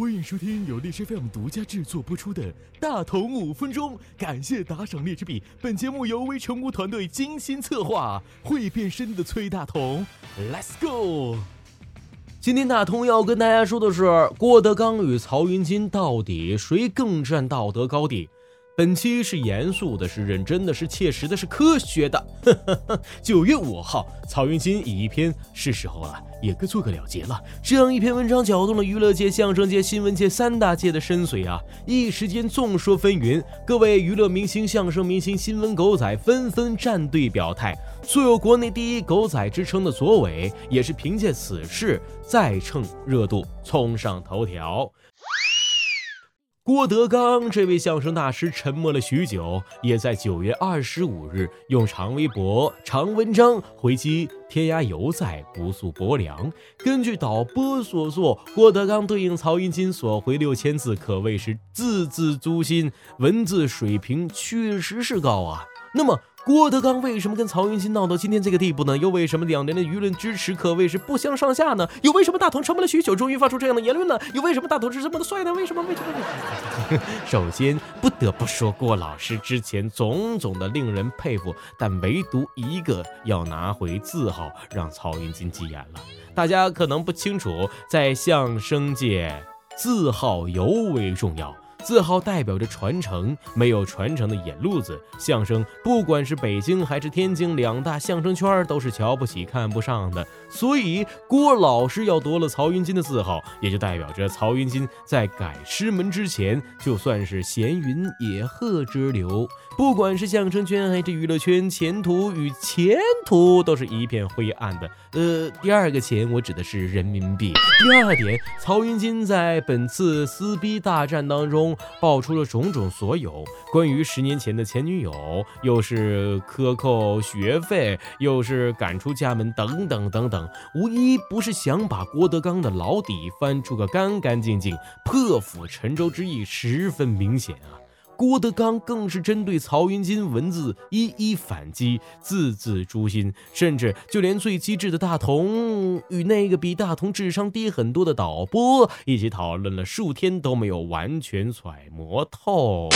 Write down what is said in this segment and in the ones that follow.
欢迎收听由荔枝 FM 独家制作播出的《大同五分钟》，感谢打赏荔枝币。本节目由微成功团队精心策划，会变身的崔大同，Let's go！今天大同要跟大家说的是，郭德纲与曹云金到底谁更占道德高地？本期是严肃的，是认真的，是切实的，是科学的。九月五号，曹云金以一篇是时候了，也该做个了结了。这样一篇文章搅动了娱乐界、相声界、新闻界三大界的深邃啊！一时间众说纷纭，各位娱乐明星、相声明星、新闻狗仔纷纷站队表态。素有国内第一狗仔之称的左伟，也是凭借此事再蹭热度，冲上头条。郭德纲这位相声大师沉默了许久，也在九月二十五日用长微博、长文章回击天涯犹在，不诉薄凉。根据导播所作，郭德纲对应曹云金所回六千字，可谓是字字诛心，文字水平确实是高啊。那么。郭德纲为什么跟曹云金闹到今天这个地步呢？又为什么两年的舆论支持可谓是不相上下呢？又为什么大同沉默了许久，终于发出这样的言论呢？又为什么大同是这么的帅呢？为什么？为什么？首先不得不说，郭老师之前种种的令人佩服，但唯独一个要拿回字号，让曹云金急眼了。大家可能不清楚，在相声界，字号尤为重要。字号代表着传承，没有传承的野路子，相声不管是北京还是天津两大相声圈都是瞧不起、看不上的。所以郭老师要夺了曹云金的字号，也就代表着曹云金在改师门之前，就算是闲云野鹤之流。不管是相声圈还是娱乐圈，前途与前途都是一片灰暗的。呃，第二个钱，我指的是人民币。第二点，曹云金在本次撕逼大战当中。爆出了种种所有关于十年前的前女友，又是克扣学费，又是赶出家门，等等等等，无一不是想把郭德纲的老底翻出个干干净净，破釜沉舟之意十分明显啊。郭德纲更是针对曹云金文字一一反击，字字诛心，甚至就连最机智的大同与那个比大同智商低很多的导播一起讨论了数天都没有完全揣摩透。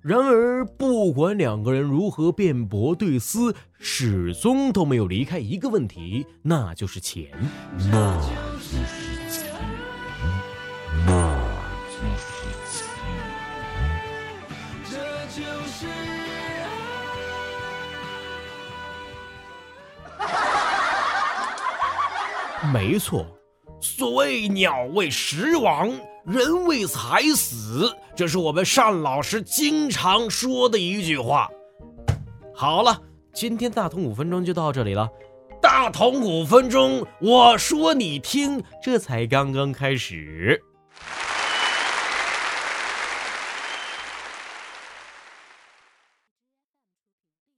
然而，不管两个人如何辩驳对撕，始终都没有离开一个问题，那就是钱。那 没错，所谓“鸟为食亡，人为财死”，这是我们单老师经常说的一句话。好了，今天大同五分钟就到这里了。大同五分钟，我说你听，这才刚刚开始。